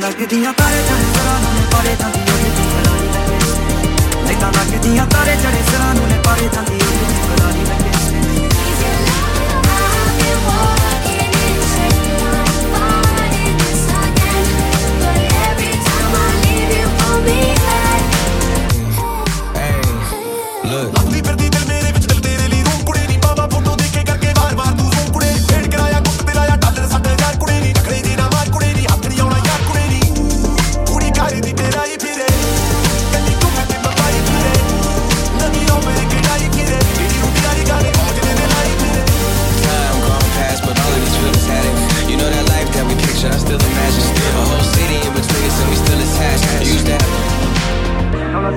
ਲੱਗਦੀਆਂ ਤਾਰੇ ਚੜੇ ਸਰਾਂ ਨੂੰ ਨੇ ਪਾਰੇ ਜਾਂਦੀ ਉਹਦੀ ਦੀ ਫਰਾਰੀ ਲੱਗੇ ਲੈਟਾਂ ਲੱਗਦੀਆਂ ਤਾਰੇ ਚੜੇ Liberty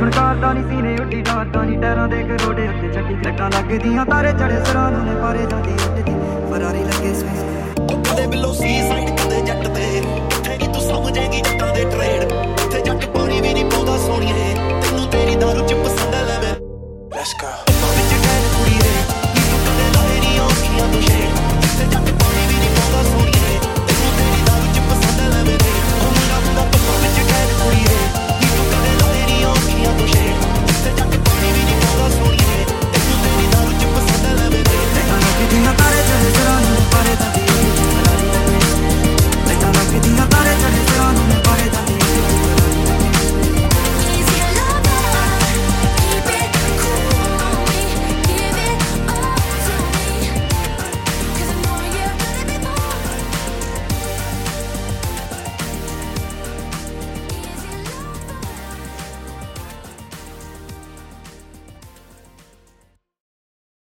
ਕਰਦਾ ਨਹੀਂ ਸੀਨੇ ਉੱਡੀ, ਡਾਰਦਾ ਨਹੀਂ ਟੈਰਾਂ ਦੇ ਕਰੋੜੇ ਉੱਤੇ ਛੱਡੀ ਲੱਟਾਂ ਲੱਗਦੀਆਂ, ਤਾਰੇ ਚੜੇ ਸਰਾਂ ਨੂੰ ਨੇ ਪਾਰੇ ਜਾਂਦੀ ਉੱਡਦੀ। ਫਰਾਰੀ ਲੱਗੇ ਸਵੇ ਕਦੇ ਬਿੱਲੋ ਸੀ